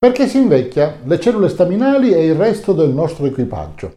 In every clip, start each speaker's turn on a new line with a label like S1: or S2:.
S1: Perché si invecchia? Le cellule staminali e il resto del nostro equipaggio.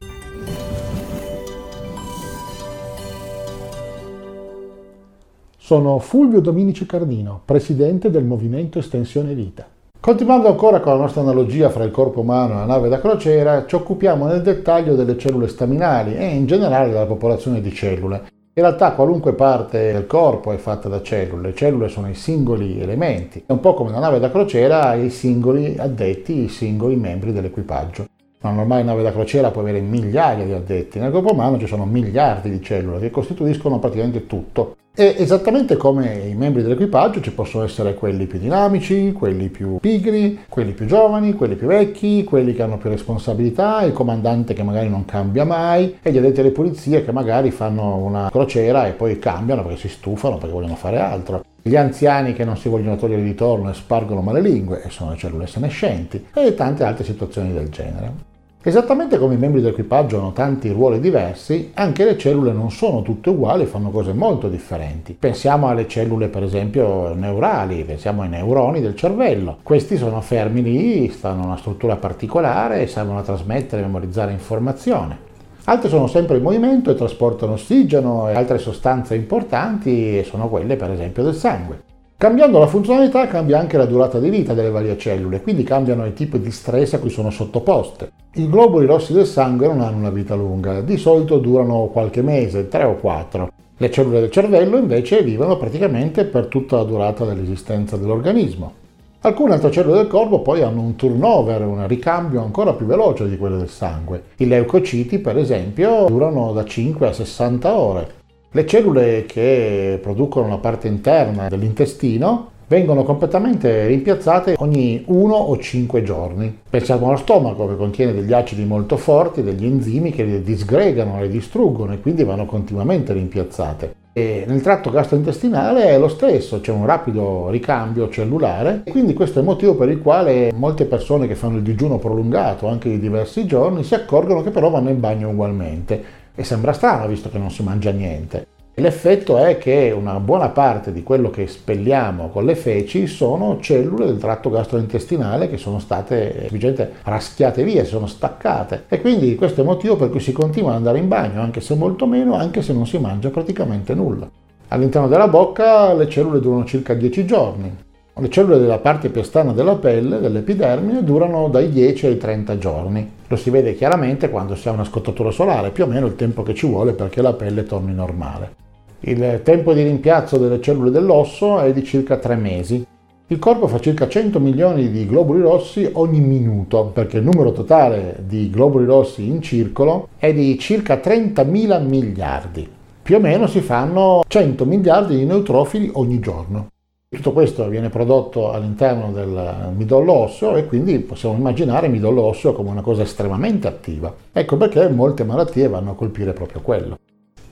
S1: Sono Fulvio Dominici Cardino, presidente del Movimento Estensione Vita. Continuando ancora con la nostra analogia fra il corpo umano e la nave da crociera, ci occupiamo nel dettaglio delle cellule staminali e in generale della popolazione di cellule. In realtà qualunque parte del corpo è fatta da cellule, le cellule sono i singoli elementi, è un po' come una nave da crociera i singoli addetti, i singoli membri dell'equipaggio. Una normale nave da crociera può avere migliaia di addetti, nel corpo umano ci sono miliardi di cellule che costituiscono praticamente tutto. E esattamente come i membri dell'equipaggio ci possono essere quelli più dinamici, quelli più pigri, quelli più giovani, quelli più vecchi, quelli che hanno più responsabilità, il comandante che magari non cambia mai e gli addetti alle pulizie che magari fanno una crociera e poi cambiano perché si stufano, perché vogliono fare altro. Gli anziani che non si vogliono togliere di torno e spargono male lingue e sono le cellule senescenti e tante altre situazioni del genere. Esattamente come i membri dell'equipaggio hanno tanti ruoli diversi, anche le cellule non sono tutte uguali e fanno cose molto differenti. Pensiamo alle cellule per esempio neurali, pensiamo ai neuroni del cervello. Questi sono fermi lì, hanno una struttura particolare e servono a trasmettere e memorizzare informazione. Altre sono sempre in movimento e trasportano ossigeno e altre sostanze importanti e sono quelle per esempio del sangue. Cambiando la funzionalità cambia anche la durata di vita delle varie cellule, quindi cambiano i tipi di stress a cui sono sottoposte. I globuli rossi del sangue non hanno una vita lunga, di solito durano qualche mese, 3 o 4. Le cellule del cervello invece vivono praticamente per tutta la durata dell'esistenza dell'organismo. Alcune altre cellule del corpo poi hanno un turnover, un ricambio ancora più veloce di quello del sangue. I leucociti, per esempio, durano da 5 a 60 ore. Le cellule che producono la parte interna dell'intestino vengono completamente rimpiazzate ogni 1 o 5 giorni. Pensiamo allo stomaco che contiene degli acidi molto forti, degli enzimi che le disgregano, le distruggono e quindi vanno continuamente rimpiazzate. E nel tratto gastrointestinale è lo stesso, c'è un rapido ricambio cellulare e quindi questo è il motivo per il quale molte persone che fanno il digiuno prolungato anche di diversi giorni si accorgono che però vanno in bagno ugualmente e sembra strano visto che non si mangia niente. L'effetto è che una buona parte di quello che spelliamo con le feci sono cellule del tratto gastrointestinale che sono state semplicemente raschiate via, sono staccate. E quindi questo è il motivo per cui si continua ad andare in bagno, anche se molto meno, anche se non si mangia praticamente nulla. All'interno della bocca le cellule durano circa 10 giorni, le cellule della parte piastana della pelle, dell'epidermide, durano dai 10 ai 30 giorni. Lo si vede chiaramente quando si ha una scottatura solare, più o meno il tempo che ci vuole perché la pelle torni normale. Il tempo di rimpiazzo delle cellule dell'osso è di circa 3 mesi. Il corpo fa circa 100 milioni di globuli rossi ogni minuto, perché il numero totale di globuli rossi in circolo è di circa 30.000 miliardi. Più o meno si fanno 100 miliardi di neutrofili ogni giorno. Tutto questo viene prodotto all'interno del midollo osseo e quindi possiamo immaginare il midollo osseo come una cosa estremamente attiva. Ecco perché molte malattie vanno a colpire proprio quello.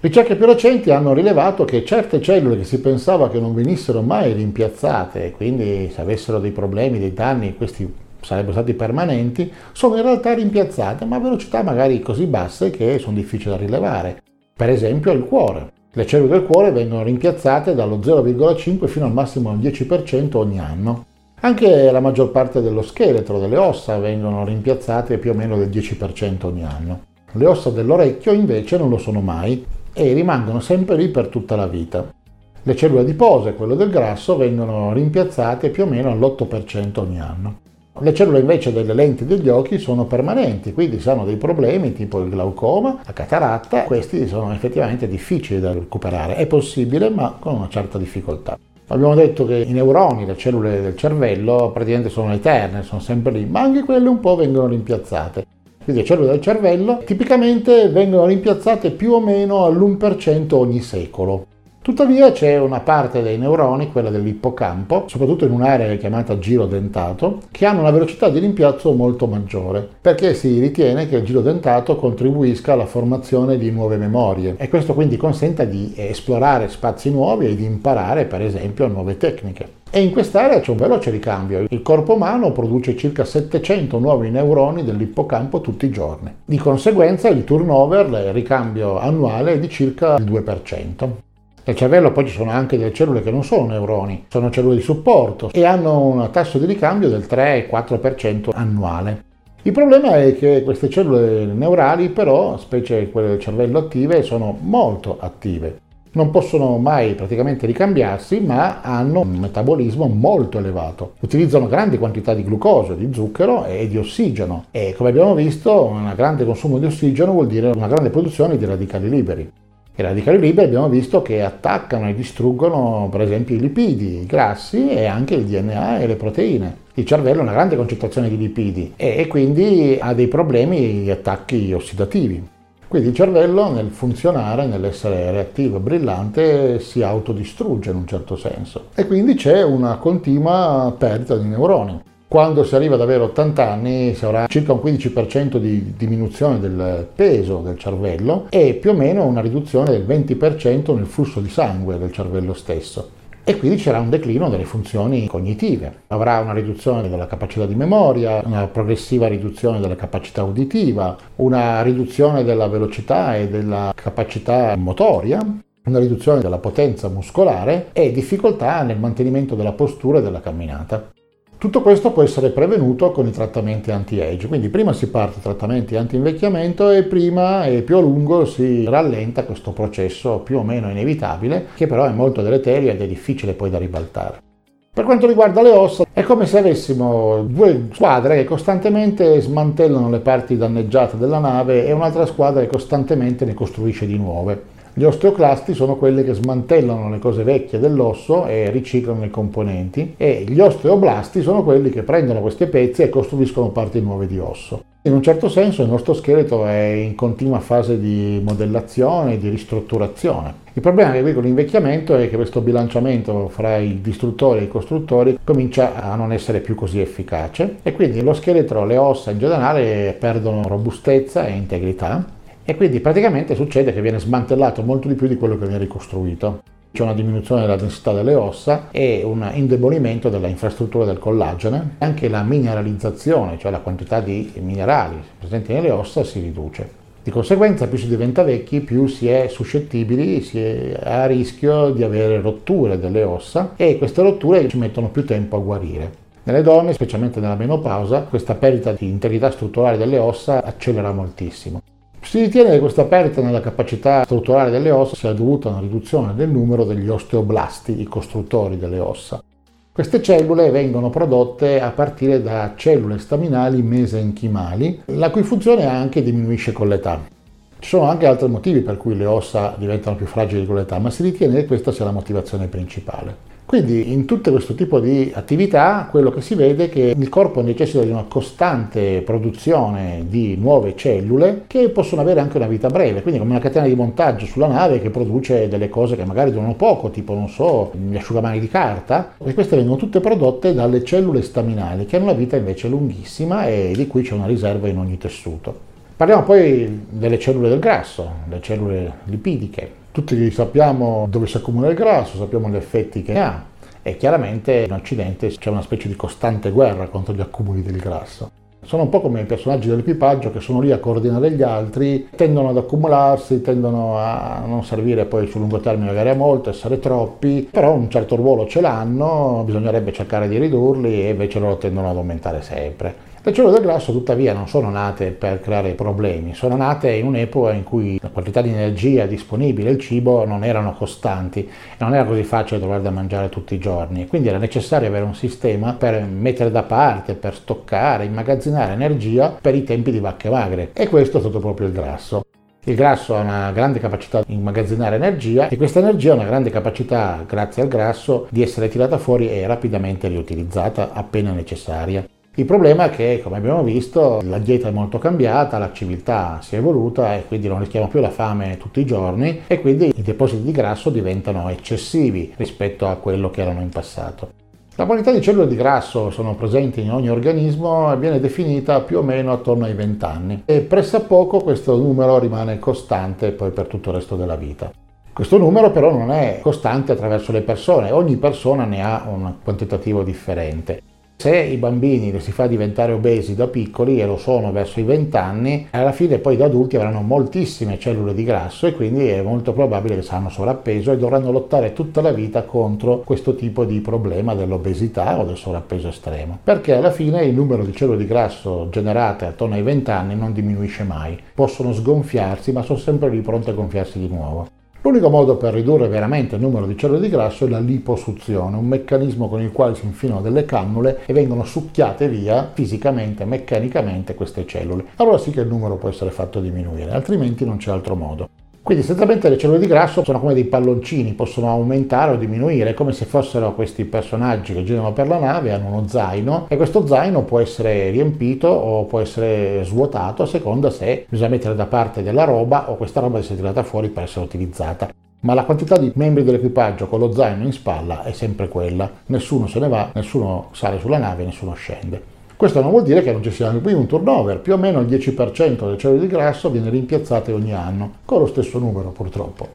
S1: Ricerche più recenti hanno rilevato che certe cellule che si pensava che non venissero mai rimpiazzate quindi se avessero dei problemi, dei danni, questi sarebbero stati permanenti, sono in realtà rimpiazzate ma a velocità magari così basse che sono difficili da rilevare. Per esempio il cuore. Le cellule del cuore vengono rimpiazzate dallo 0,5 fino al massimo al 10% ogni anno. Anche la maggior parte dello scheletro, delle ossa, vengono rimpiazzate più o meno del 10% ogni anno. Le ossa dell'orecchio invece non lo sono mai e rimangono sempre lì per tutta la vita. Le cellule adipose, quelle del grasso, vengono rimpiazzate più o meno all'8% ogni anno. Le cellule invece delle lenti degli occhi sono permanenti, quindi se hanno dei problemi tipo il glaucoma, la cataratta, questi sono effettivamente difficili da recuperare. È possibile ma con una certa difficoltà. Abbiamo detto che i neuroni, le cellule del cervello, praticamente sono eterne, sono sempre lì, ma anche quelle un po' vengono rimpiazzate. Quindi cellule del cervello tipicamente vengono rimpiazzate più o meno all'1% ogni secolo. Tuttavia c'è una parte dei neuroni, quella dell'ippocampo, soprattutto in un'area chiamata giro dentato, che hanno una velocità di rimpiazzo molto maggiore, perché si ritiene che il giro dentato contribuisca alla formazione di nuove memorie e questo quindi consenta di esplorare spazi nuovi e di imparare per esempio nuove tecniche. E in quest'area c'è un veloce ricambio. Il corpo umano produce circa 700 nuovi neuroni dell'ippocampo tutti i giorni. Di conseguenza il turnover, il ricambio annuale è di circa il 2%. Nel cervello poi ci sono anche delle cellule che non sono neuroni, sono cellule di supporto e hanno un tasso di ricambio del 3-4% annuale. Il problema è che queste cellule neurali però, specie quelle del cervello attive, sono molto attive. Non possono mai praticamente ricambiarsi, ma hanno un metabolismo molto elevato. Utilizzano grandi quantità di glucosio, di zucchero e di ossigeno. E come abbiamo visto, un grande consumo di ossigeno vuol dire una grande produzione di radicali liberi. I radicali liberi abbiamo visto che attaccano e distruggono per esempio i lipidi, i grassi e anche il DNA e le proteine. Il cervello ha una grande concentrazione di lipidi e, quindi ha dei problemi di attacchi ossidativi. Quindi il cervello nel funzionare, nell'essere reattivo e brillante, si autodistrugge in un certo senso. E quindi c'è una continua perdita di neuroni. Quando si arriva ad avere 80 anni si avrà circa un 15% di diminuzione del peso del cervello e più o meno una riduzione del 20% nel flusso di sangue del cervello stesso. E quindi c'era un declino delle funzioni cognitive. Avrà una riduzione della capacità di memoria, una progressiva riduzione della capacità uditiva, una riduzione della velocità e della capacità motoria, una riduzione della potenza muscolare e difficoltà nel mantenimento della postura e della camminata. Tutto questo può essere prevenuto con i trattamenti anti-age, quindi prima si parte trattamenti anti-invecchiamento e prima e più a lungo si rallenta questo processo più o meno inevitabile, che però è molto deleterio ed è difficile poi da ribaltare. Per quanto riguarda le ossa, è come se avessimo due squadre che costantemente smantellano le parti danneggiate della nave e un'altra squadra che costantemente ne costruisce di nuove. Gli osteoclasti sono quelli che smantellano le cose vecchie dell'osso e riciclano i componenti e gli osteoblasti sono quelli che prendono questi pezzi e costruiscono parti nuove di osso. In un certo senso il nostro scheletro è in continua fase di modellazione e di ristrutturazione. Il problema che qui con l'invecchiamento è che questo bilanciamento fra i distruttori e i costruttori comincia a non essere più così efficace e quindi lo scheletro, le ossa in generale perdono robustezza e integrità e quindi praticamente succede che viene smantellato molto di più di quello che viene ricostruito. C'è una diminuzione della densità delle ossa e un indebolimento della infrastruttura del collagene. Anche la mineralizzazione, cioè la quantità di minerali presenti nelle ossa, si riduce. Di conseguenza più si diventa vecchi, più si è suscettibili, si è a rischio di avere rotture delle ossa e queste rotture ci mettono più tempo a guarire. Nelle donne, specialmente nella menopausa, questa perdita di integrità strutturale delle ossa accelera moltissimo. Si ritiene che questa perdita nella capacità strutturale delle ossa sia dovuta a una riduzione del numero degli osteoblasti, i costruttori delle ossa. Queste cellule vengono prodotte a partire da cellule staminali mesenchimali, la cui funzione anche diminuisce con l'età. Ci sono anche altri motivi per cui le ossa diventano più fragili con l'età, ma si ritiene che questa sia la motivazione principale. Quindi in tutto questo tipo di attività quello che si vede è che il corpo necessita di una costante produzione di nuove cellule che possono avere anche una vita breve, quindi come una catena di montaggio sulla nave che produce delle cose che magari durano poco, tipo non so, gli asciugamani di carta, e queste vengono tutte prodotte dalle cellule staminali che hanno una vita invece lunghissima e di cui c'è una riserva in ogni tessuto. Parliamo poi delle cellule del grasso, le cellule lipidiche. Tutti sappiamo dove si accumula il grasso, sappiamo gli effetti che ha e chiaramente in Occidente c'è una specie di costante guerra contro gli accumuli del grasso. Sono un po' come i personaggi dell'equipaggio che sono lì a coordinare gli altri, tendono ad accumularsi, tendono a non servire poi sul lungo termine magari a molto, essere troppi, però un certo ruolo ce l'hanno, bisognerebbe cercare di ridurli e invece loro tendono ad aumentare sempre. Le cellule del grasso tuttavia non sono nate per creare problemi, sono nate in un'epoca in cui la quantità di energia disponibile, il cibo non erano costanti non era così facile trovare da mangiare tutti i giorni, quindi era necessario avere un sistema per mettere da parte, per stoccare, immagazzinare energia per i tempi di vacche magre e questo è stato proprio il grasso. Il grasso ha una grande capacità di immagazzinare energia e questa energia ha una grande capacità, grazie al grasso, di essere tirata fuori e rapidamente riutilizzata appena necessaria. Il problema è che, come abbiamo visto, la dieta è molto cambiata, la civiltà si è evoluta e quindi non rischiamo più la fame tutti i giorni e quindi i depositi di grasso diventano eccessivi rispetto a quello che erano in passato. La quantità di cellule di grasso sono presenti in ogni organismo viene definita più o meno attorno ai 20 anni e pressappoco questo numero rimane costante poi per tutto il resto della vita. Questo numero però non è costante attraverso le persone, ogni persona ne ha un quantitativo differente. Se i bambini li si fa diventare obesi da piccoli e lo sono verso i 20 anni, alla fine poi da adulti avranno moltissime cellule di grasso e quindi è molto probabile che saranno sovrappeso e dovranno lottare tutta la vita contro questo tipo di problema dell'obesità o del sovrappeso estremo. Perché alla fine il numero di cellule di grasso generate attorno ai 20 anni non diminuisce mai. Possono sgonfiarsi, ma sono sempre lì pronte a gonfiarsi di nuovo. L'unico modo per ridurre veramente il numero di cellule di grasso è la liposuzione, un meccanismo con il quale si infilano delle cannule e vengono succhiate via fisicamente, meccanicamente queste cellule. Allora sì che il numero può essere fatto diminuire, altrimenti non c'è altro modo. Quindi essenzialmente le cellule di grasso sono come dei palloncini, possono aumentare o diminuire, come se fossero questi personaggi che girano per la nave, hanno uno zaino e questo zaino può essere riempito o può essere svuotato a seconda se bisogna mettere da parte della roba o questa roba deve essere tirata fuori per essere utilizzata. Ma la quantità di membri dell'equipaggio con lo zaino in spalla è sempre quella, nessuno se ne va, nessuno sale sulla nave, nessuno scende. Questo non vuol dire che non ci sia qui un turnover, più o meno il 10% delle cellule di grasso viene rimpiazzate ogni anno, con lo stesso numero purtroppo.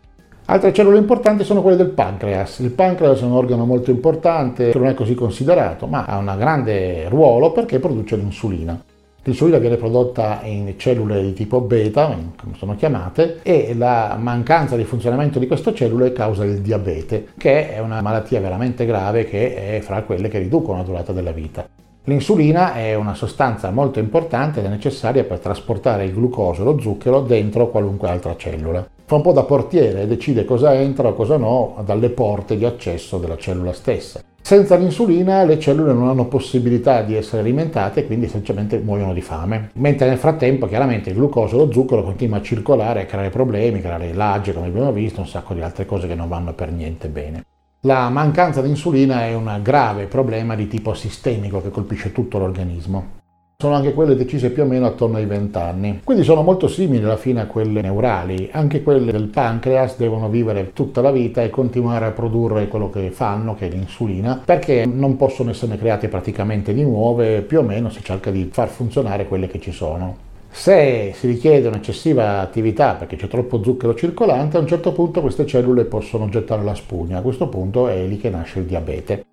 S1: Altre cellule importanti sono quelle del pancreas. Il pancreas è un organo molto importante, che non è così considerato, ma ha un grande ruolo perché produce l'insulina. L'insulina viene prodotta in cellule di tipo beta, come sono chiamate, e la mancanza di funzionamento di queste cellule causa il diabete, che è una malattia veramente grave che è fra quelle che riducono la durata della vita. L'insulina è una sostanza molto importante ed è necessaria per trasportare il glucosio e lo zucchero dentro qualunque altra cellula. Fa un po' da portiere e decide cosa entra o cosa no dalle porte di accesso della cellula stessa. Senza l'insulina le cellule non hanno possibilità di essere alimentate e quindi semplicemente muoiono di fame. Mentre nel frattempo chiaramente il glucosio e lo zucchero continua a circolare e a creare problemi, creare lagge come abbiamo visto, un sacco di altre cose che non vanno per niente bene. La mancanza di insulina è un grave problema di tipo sistemico che colpisce tutto l'organismo. Sono anche quelle decise più o meno attorno ai 20 anni. Quindi sono molto simili alla fine a quelle neurali. Anche quelle del pancreas devono vivere tutta la vita e continuare a produrre quello che fanno, che è l'insulina, perché non possono essere create praticamente di nuove, più o meno si cerca di far funzionare quelle che ci sono. Se si richiede un'eccessiva attività perché c'è troppo zucchero circolante, a un certo punto queste cellule possono gettare la spugna. A questo punto è lì che nasce il diabete.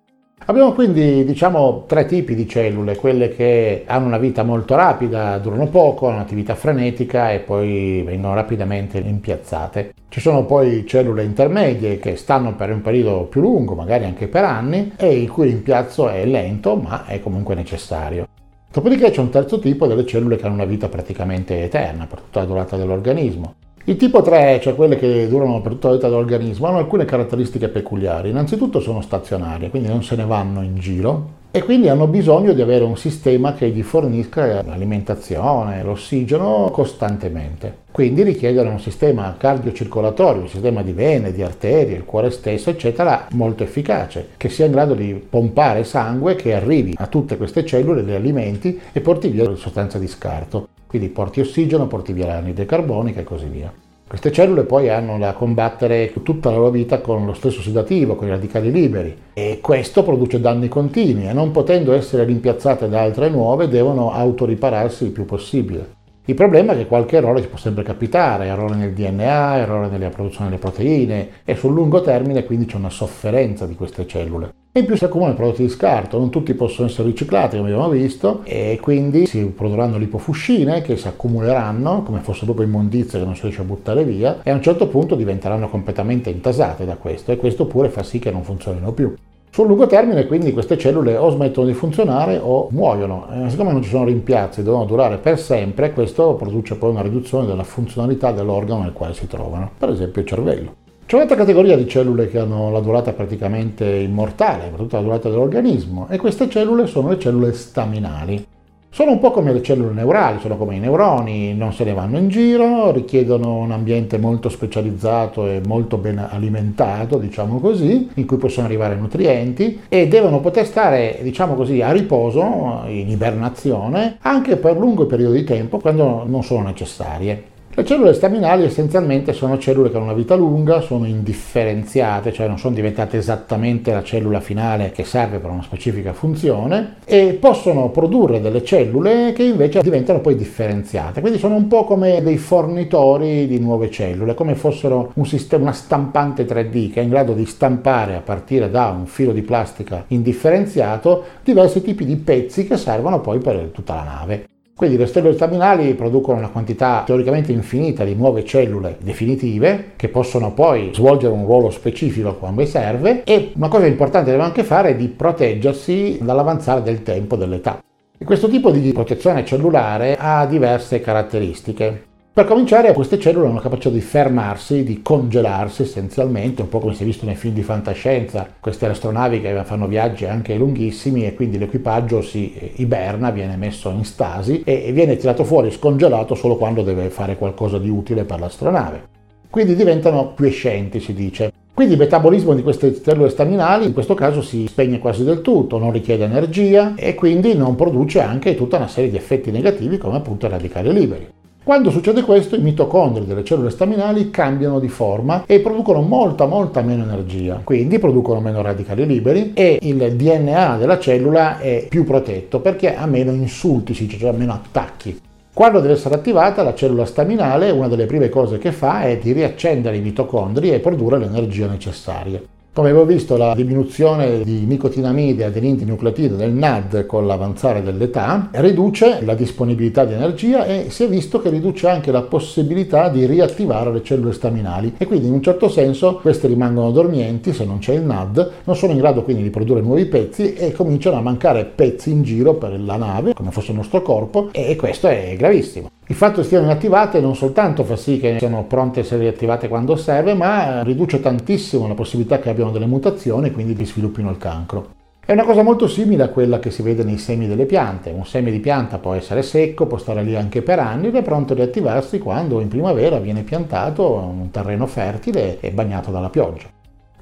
S1: Abbiamo quindi diciamo tre tipi di cellule, quelle che hanno una vita molto rapida, durano poco, hanno un'attività frenetica e poi vengono rapidamente impiazzate. Ci sono poi cellule intermedie che stanno per un periodo più lungo, magari anche per anni, e il cui rimpiazzo è lento ma è comunque necessario. Dopodiché c'è un terzo tipo delle cellule che hanno una vita praticamente eterna per tutta la durata dell'organismo. Il tipo 3, cioè quelle che durano per tutta la vita dell'organismo, hanno alcune caratteristiche peculiari. Innanzitutto sono stazionarie, quindi non se ne vanno in giro, e quindi hanno bisogno di avere un sistema che gli fornisca l'alimentazione, l'ossigeno costantemente. Quindi richiedono un sistema cardiocircolatorio, un sistema di vene, di arterie, il cuore stesso, eccetera, molto efficace, che sia in grado di pompare sangue che arrivi a tutte queste cellule, li alimenti e porti via le sostanze di scarto. Quindi porti ossigeno, porti via l'anidride carbonica e così via. Queste cellule poi hanno da combattere tutta la loro vita con lo stesso sedativo, con i radicali liberi e questo produce danni continui e non potendo essere rimpiazzate da altre nuove devono autoripararsi il più possibile. Il problema è che qualche errore ci può sempre capitare, errore nel DNA, errore nella produzione delle proteine e sul lungo termine quindi c'è una sofferenza di queste cellule. E in più si accumulano prodotti di scarto, non tutti possono essere riciclati come abbiamo visto e quindi si produrranno lipofuscine che si accumuleranno come fosse proprio immondizia che non si riesce a buttare via e a un certo punto diventeranno completamente intasate da questo e questo pure fa sì che non funzionino più. Sul lungo termine quindi queste cellule o smettono di funzionare o muoiono. E siccome non ci sono rimpiazzi, devono durare per sempre, questo produce poi una riduzione della funzionalità dell'organo nel quale si trovano, per esempio il cervello. C'è un'altra categoria di cellule che hanno la durata praticamente immortale, per tutta la durata dell'organismo, e queste cellule sono le cellule staminali. Sono un po' come le cellule neurali, sono come i neuroni, non se ne vanno in giro, richiedono un ambiente molto specializzato e molto ben alimentato, diciamo così, in cui possono arrivare nutrienti e devono poter stare, diciamo così, a riposo, in ibernazione, anche per lunghi periodi di tempo quando non sono necessarie. Le cellule staminali essenzialmente sono cellule che hanno una vita lunga, sono indifferenziate, cioè non sono diventate esattamente la cellula finale che serve per una specifica funzione e possono produrre delle cellule che invece diventano poi differenziate. Quindi sono un po' come dei fornitori di nuove cellule, come fossero un sistema, una stampante 3D che è in grado di stampare a partire da un filo di plastica indifferenziato diversi tipi di pezzi che servono poi per tutta la nave. Quindi le stelle staminali producono una quantità teoricamente infinita di nuove cellule definitive che possono poi svolgere un ruolo specifico quando serve e una cosa importante che devono anche fare è di proteggersi dall'avanzare del tempo dell'età. E questo tipo di protezione cellulare ha diverse caratteristiche. Per cominciare, queste cellule hanno la capacità di fermarsi, di congelarsi essenzialmente, un po' come si è visto nei film di fantascienza, queste astronavi che fanno viaggi anche lunghissimi e quindi l'equipaggio si iberna, viene messo in stasi e viene tirato fuori scongelato solo quando deve fare qualcosa di utile per l'astronave. Quindi diventano quiescenti, si dice. Quindi il metabolismo di queste cellule staminali in questo caso si spegne quasi del tutto, non richiede energia e quindi non produce anche tutta una serie di effetti negativi come appunto i radicali liberi. Quando succede questo, i mitocondri delle cellule staminali cambiano di forma e producono molta, molta meno energia, quindi producono meno radicali liberi e il DNA della cellula è più protetto perché ha meno insulti, cioè meno attacchi. Quando deve essere attivata la cellula staminale, una delle prime cose che fa è di riaccendere i mitocondri e produrre l'energia necessaria. Come abbiamo visto la diminuzione di nicotinamide, adeninti nucleotide del NAD con l'avanzare dell'età riduce la disponibilità di energia e si è visto che riduce anche la possibilità di riattivare le cellule staminali e quindi in un certo senso queste rimangono dormienti se non c'è il NAD, non sono in grado quindi di produrre nuovi pezzi e cominciano a mancare pezzi in giro per la nave come fosse il nostro corpo e questo è gravissimo. Il fatto che stiano inattivate non soltanto fa sì che siano pronte a essere riattivate quando serve, ma riduce tantissimo la possibilità che abbiano delle mutazioni e quindi che sviluppino il cancro. È una cosa molto simile a quella che si vede nei semi delle piante. Un seme di pianta può essere secco, può stare lì anche per anni ed è pronto a riattivarsi quando in primavera viene piantato in un terreno fertile e bagnato dalla pioggia.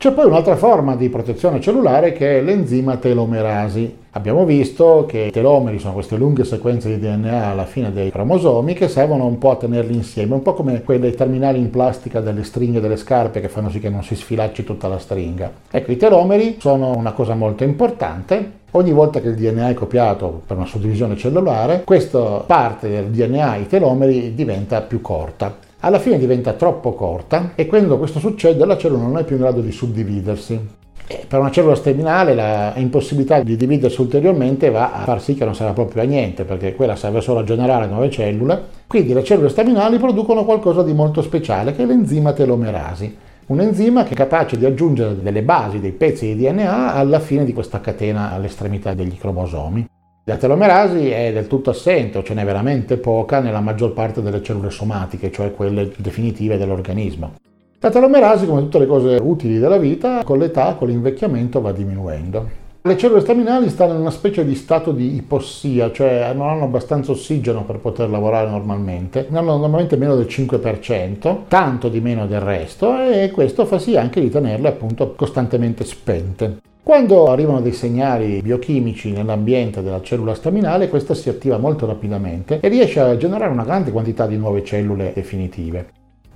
S1: C'è poi un'altra forma di protezione cellulare che è l'enzima telomerasi. Abbiamo visto che i telomeri sono queste lunghe sequenze di DNA alla fine dei cromosomi che servono un po' a tenerli insieme, un po' come quei terminali in plastica delle stringhe delle scarpe che fanno sì che non si sfilacci tutta la stringa. Ecco, i telomeri sono una cosa molto importante Ogni volta che il DNA è copiato per una suddivisione cellulare, questa parte del DNA, i telomeri, diventa più corta alla fine diventa troppo corta e quando questo succede la cellula non è più in grado di suddividersi. E per una cellula staminale la impossibilità di dividersi ulteriormente va a far sì che non serva proprio a niente, perché quella serve solo a generare nuove cellule. Quindi le cellule staminali producono qualcosa di molto speciale, che è l'enzima telomerasi. Un enzima che è capace di aggiungere delle basi, dei pezzi di DNA alla fine di questa catena all'estremità degli cromosomi. La telomerasi è del tutto assente o ce n'è veramente poca nella maggior parte delle cellule somatiche, cioè quelle definitive dell'organismo. La telomerasi, come tutte le cose utili della vita, con l'età, con l'invecchiamento va diminuendo. Le cellule staminali stanno in una specie di stato di ipossia, cioè non hanno abbastanza ossigeno per poter lavorare normalmente, ne hanno normalmente meno del 5%, tanto di meno del resto, e questo fa sì anche di tenerle appunto costantemente spente. Quando arrivano dei segnali biochimici nell'ambiente della cellula staminale, questa si attiva molto rapidamente e riesce a generare una grande quantità di nuove cellule definitive.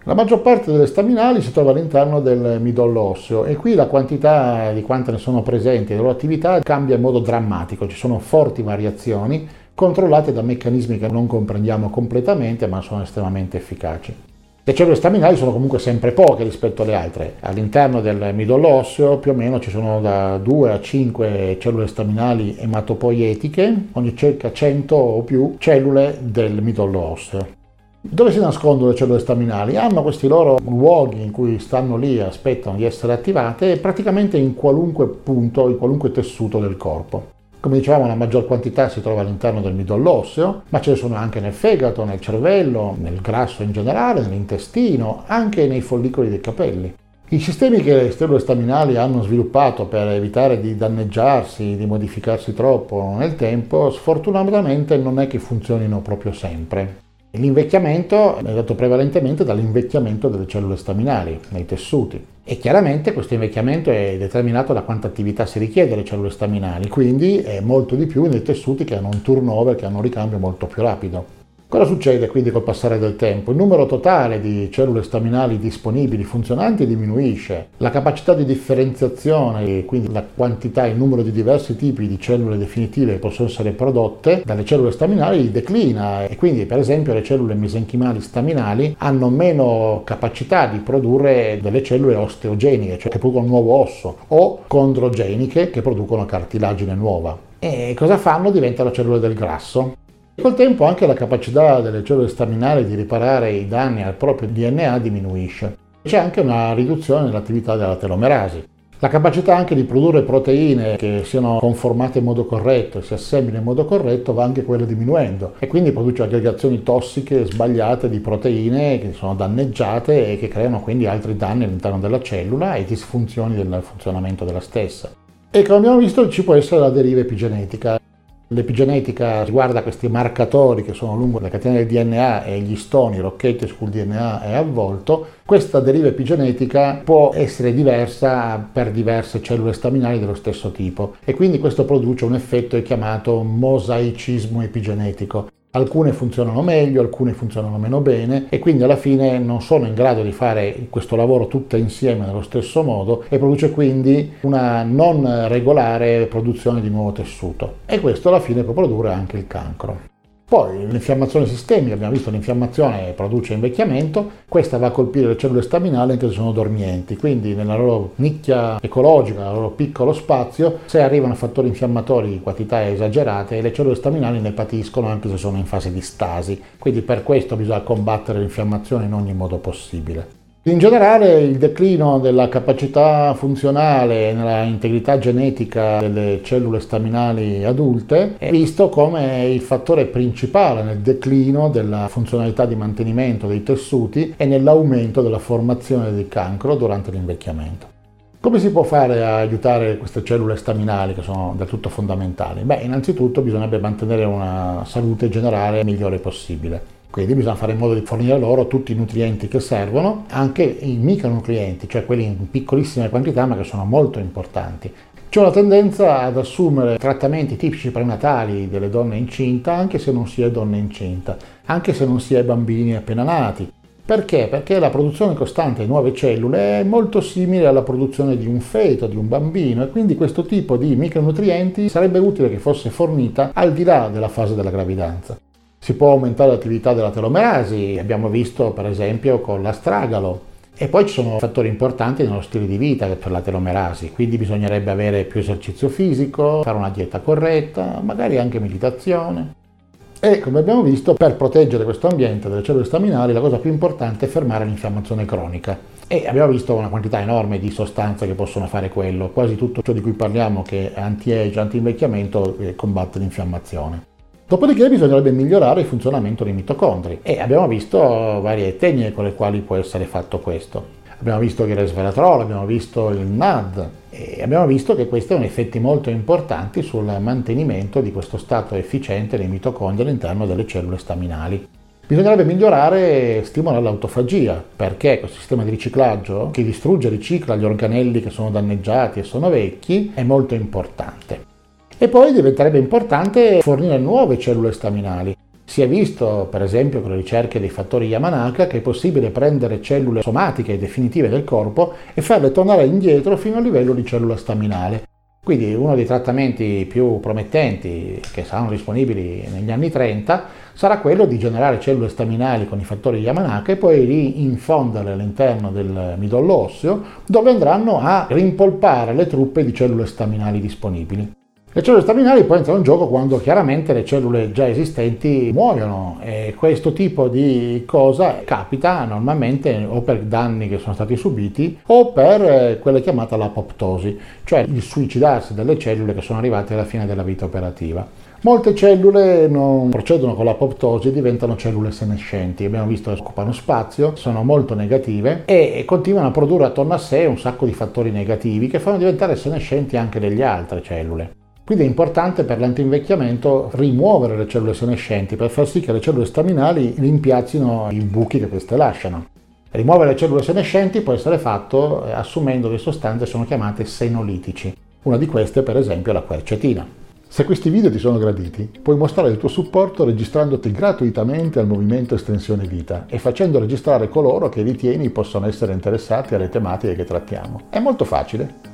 S1: La maggior parte delle staminali si trova all'interno del midollo osseo e qui la quantità di quante ne sono presenti e la loro attività cambia in modo drammatico, ci sono forti variazioni controllate da meccanismi che non comprendiamo completamente ma sono estremamente efficaci. Le cellule staminali sono comunque sempre poche rispetto alle altre. All'interno del midollo osseo più o meno ci sono da 2 a 5 cellule staminali ematopoietiche, ogni circa 100 o più cellule del midollo osseo. Dove si nascondono le cellule staminali? Hanno questi loro luoghi in cui stanno lì e aspettano di essere attivate praticamente in qualunque punto, in qualunque tessuto del corpo. Come dicevamo, la maggior quantità si trova all'interno del midollo osseo, ma ce ne sono anche nel fegato, nel cervello, nel grasso in generale, nell'intestino, anche nei follicoli dei capelli. I sistemi che le cellule staminali hanno sviluppato per evitare di danneggiarsi, di modificarsi troppo nel tempo, sfortunatamente non è che funzionino proprio sempre. L'invecchiamento è dato prevalentemente dall'invecchiamento delle cellule staminali nei tessuti e chiaramente questo invecchiamento è determinato da quanta attività si richiede alle cellule staminali, quindi è molto di più nei tessuti che hanno un turnover, che hanno un ricambio molto più rapido. Cosa succede quindi col passare del tempo? Il numero totale di cellule staminali disponibili, funzionanti, diminuisce. La capacità di differenziazione, quindi la quantità, il numero di diversi tipi di cellule definitive che possono essere prodotte dalle cellule staminali declina e quindi per esempio le cellule mesenchimali staminali hanno meno capacità di produrre delle cellule osteogeniche, cioè che producono nuovo osso, o condrogeniche che producono cartilagine nuova. E cosa fanno? Diventano cellule del grasso. Col tempo anche la capacità delle cellule staminali di riparare i danni al proprio DNA diminuisce. C'è anche una riduzione nell'attività della telomerasi. La capacità anche di produrre proteine che siano conformate in modo corretto e si assemblino in modo corretto va anche quella diminuendo e quindi produce aggregazioni tossiche sbagliate di proteine che sono danneggiate e che creano quindi altri danni all'interno della cellula e disfunzioni del funzionamento della stessa. E come abbiamo visto ci può essere la deriva epigenetica. L'epigenetica riguarda questi marcatori che sono lungo la catena del DNA e gli stoni, rocchetti su cui il DNA è avvolto. Questa deriva epigenetica può essere diversa per diverse cellule staminali dello stesso tipo e quindi questo produce un effetto chiamato mosaicismo epigenetico. Alcune funzionano meglio, alcune funzionano meno bene e quindi alla fine non sono in grado di fare questo lavoro tutte insieme nello stesso modo e produce quindi una non regolare produzione di nuovo tessuto e questo alla fine può produrre anche il cancro. Poi l'infiammazione sistemica, abbiamo visto l'infiammazione produce invecchiamento, questa va a colpire le cellule staminali anche se sono dormienti, quindi nella loro nicchia ecologica, nel loro piccolo spazio, se arrivano fattori infiammatori in quantità esagerate, le cellule staminali ne patiscono anche se sono in fase di stasi, quindi per questo bisogna combattere l'infiammazione in ogni modo possibile. In generale il declino della capacità funzionale e nella integrità genetica delle cellule staminali adulte è visto come il fattore principale nel declino della funzionalità di mantenimento dei tessuti e nell'aumento della formazione di cancro durante l'invecchiamento. Come si può fare a aiutare queste cellule staminali che sono del tutto fondamentali? Beh, innanzitutto bisognerebbe mantenere una salute generale migliore possibile. Quindi bisogna fare in modo di fornire loro tutti i nutrienti che servono, anche i micronutrienti, cioè quelli in piccolissime quantità ma che sono molto importanti. C'è una tendenza ad assumere trattamenti tipici prenatali delle donne incinta anche se non si è donna incinta, anche se non si è bambini appena nati. Perché? Perché la produzione costante di nuove cellule è molto simile alla produzione di un feto, di un bambino e quindi questo tipo di micronutrienti sarebbe utile che fosse fornita al di là della fase della gravidanza. Si può aumentare l'attività della telomerasi, abbiamo visto per esempio con l'astragalo. E poi ci sono fattori importanti nello stile di vita per la telomerasi, quindi bisognerebbe avere più esercizio fisico, fare una dieta corretta, magari anche meditazione. E come abbiamo visto, per proteggere questo ambiente delle cellule staminali, la cosa più importante è fermare l'infiammazione cronica. E abbiamo visto una quantità enorme di sostanze che possono fare quello. Quasi tutto ciò di cui parliamo, che è anti-age, anti-invecchiamento, eh, combatte l'infiammazione. Dopodiché bisognerebbe migliorare il funzionamento dei mitocondri e abbiamo visto varie tecniche con le quali può essere fatto questo. Abbiamo visto il resveratrol, abbiamo visto il NAD e abbiamo visto che questi hanno effetti molto importanti sul mantenimento di questo stato efficiente dei mitocondri all'interno delle cellule staminali. Bisognerebbe migliorare e stimolare l'autofagia, perché questo sistema di riciclaggio che distrugge e ricicla gli organelli che sono danneggiati e sono vecchi è molto importante. E poi diventerebbe importante fornire nuove cellule staminali. Si è visto, per esempio, con le ricerche dei fattori Yamanaka, che è possibile prendere cellule somatiche definitive del corpo e farle tornare indietro fino al livello di cellula staminale. Quindi uno dei trattamenti più promettenti che saranno disponibili negli anni 30 sarà quello di generare cellule staminali con i fattori Yamanaka e poi rinfonderle all'interno del midollo osseo dove andranno a rimpolpare le truppe di cellule staminali disponibili. Le cellule staminali poi entrano in gioco quando chiaramente le cellule già esistenti muoiono e questo tipo di cosa capita normalmente o per danni che sono stati subiti o per eh, quella chiamata l'apoptosi, cioè il suicidarsi delle cellule che sono arrivate alla fine della vita operativa. Molte cellule non procedono con l'apoptosi e diventano cellule senescenti. Abbiamo visto che occupano spazio, sono molto negative e continuano a produrre attorno a sé un sacco di fattori negativi che fanno diventare senescenti anche delle altre cellule. Quindi è importante per l'antinvecchiamento rimuovere le cellule senescenti per far sì che le cellule staminali rimpiazzino i buchi che queste lasciano. Rimuovere le cellule senescenti può essere fatto eh, assumendo le sostanze che sono chiamate senolitici. Una di queste per esempio è la quercetina. Se questi video ti sono graditi, puoi mostrare il tuo supporto registrandoti gratuitamente al movimento Estensione Vita e facendo registrare coloro che ritieni possono essere interessati alle tematiche che trattiamo. È molto facile.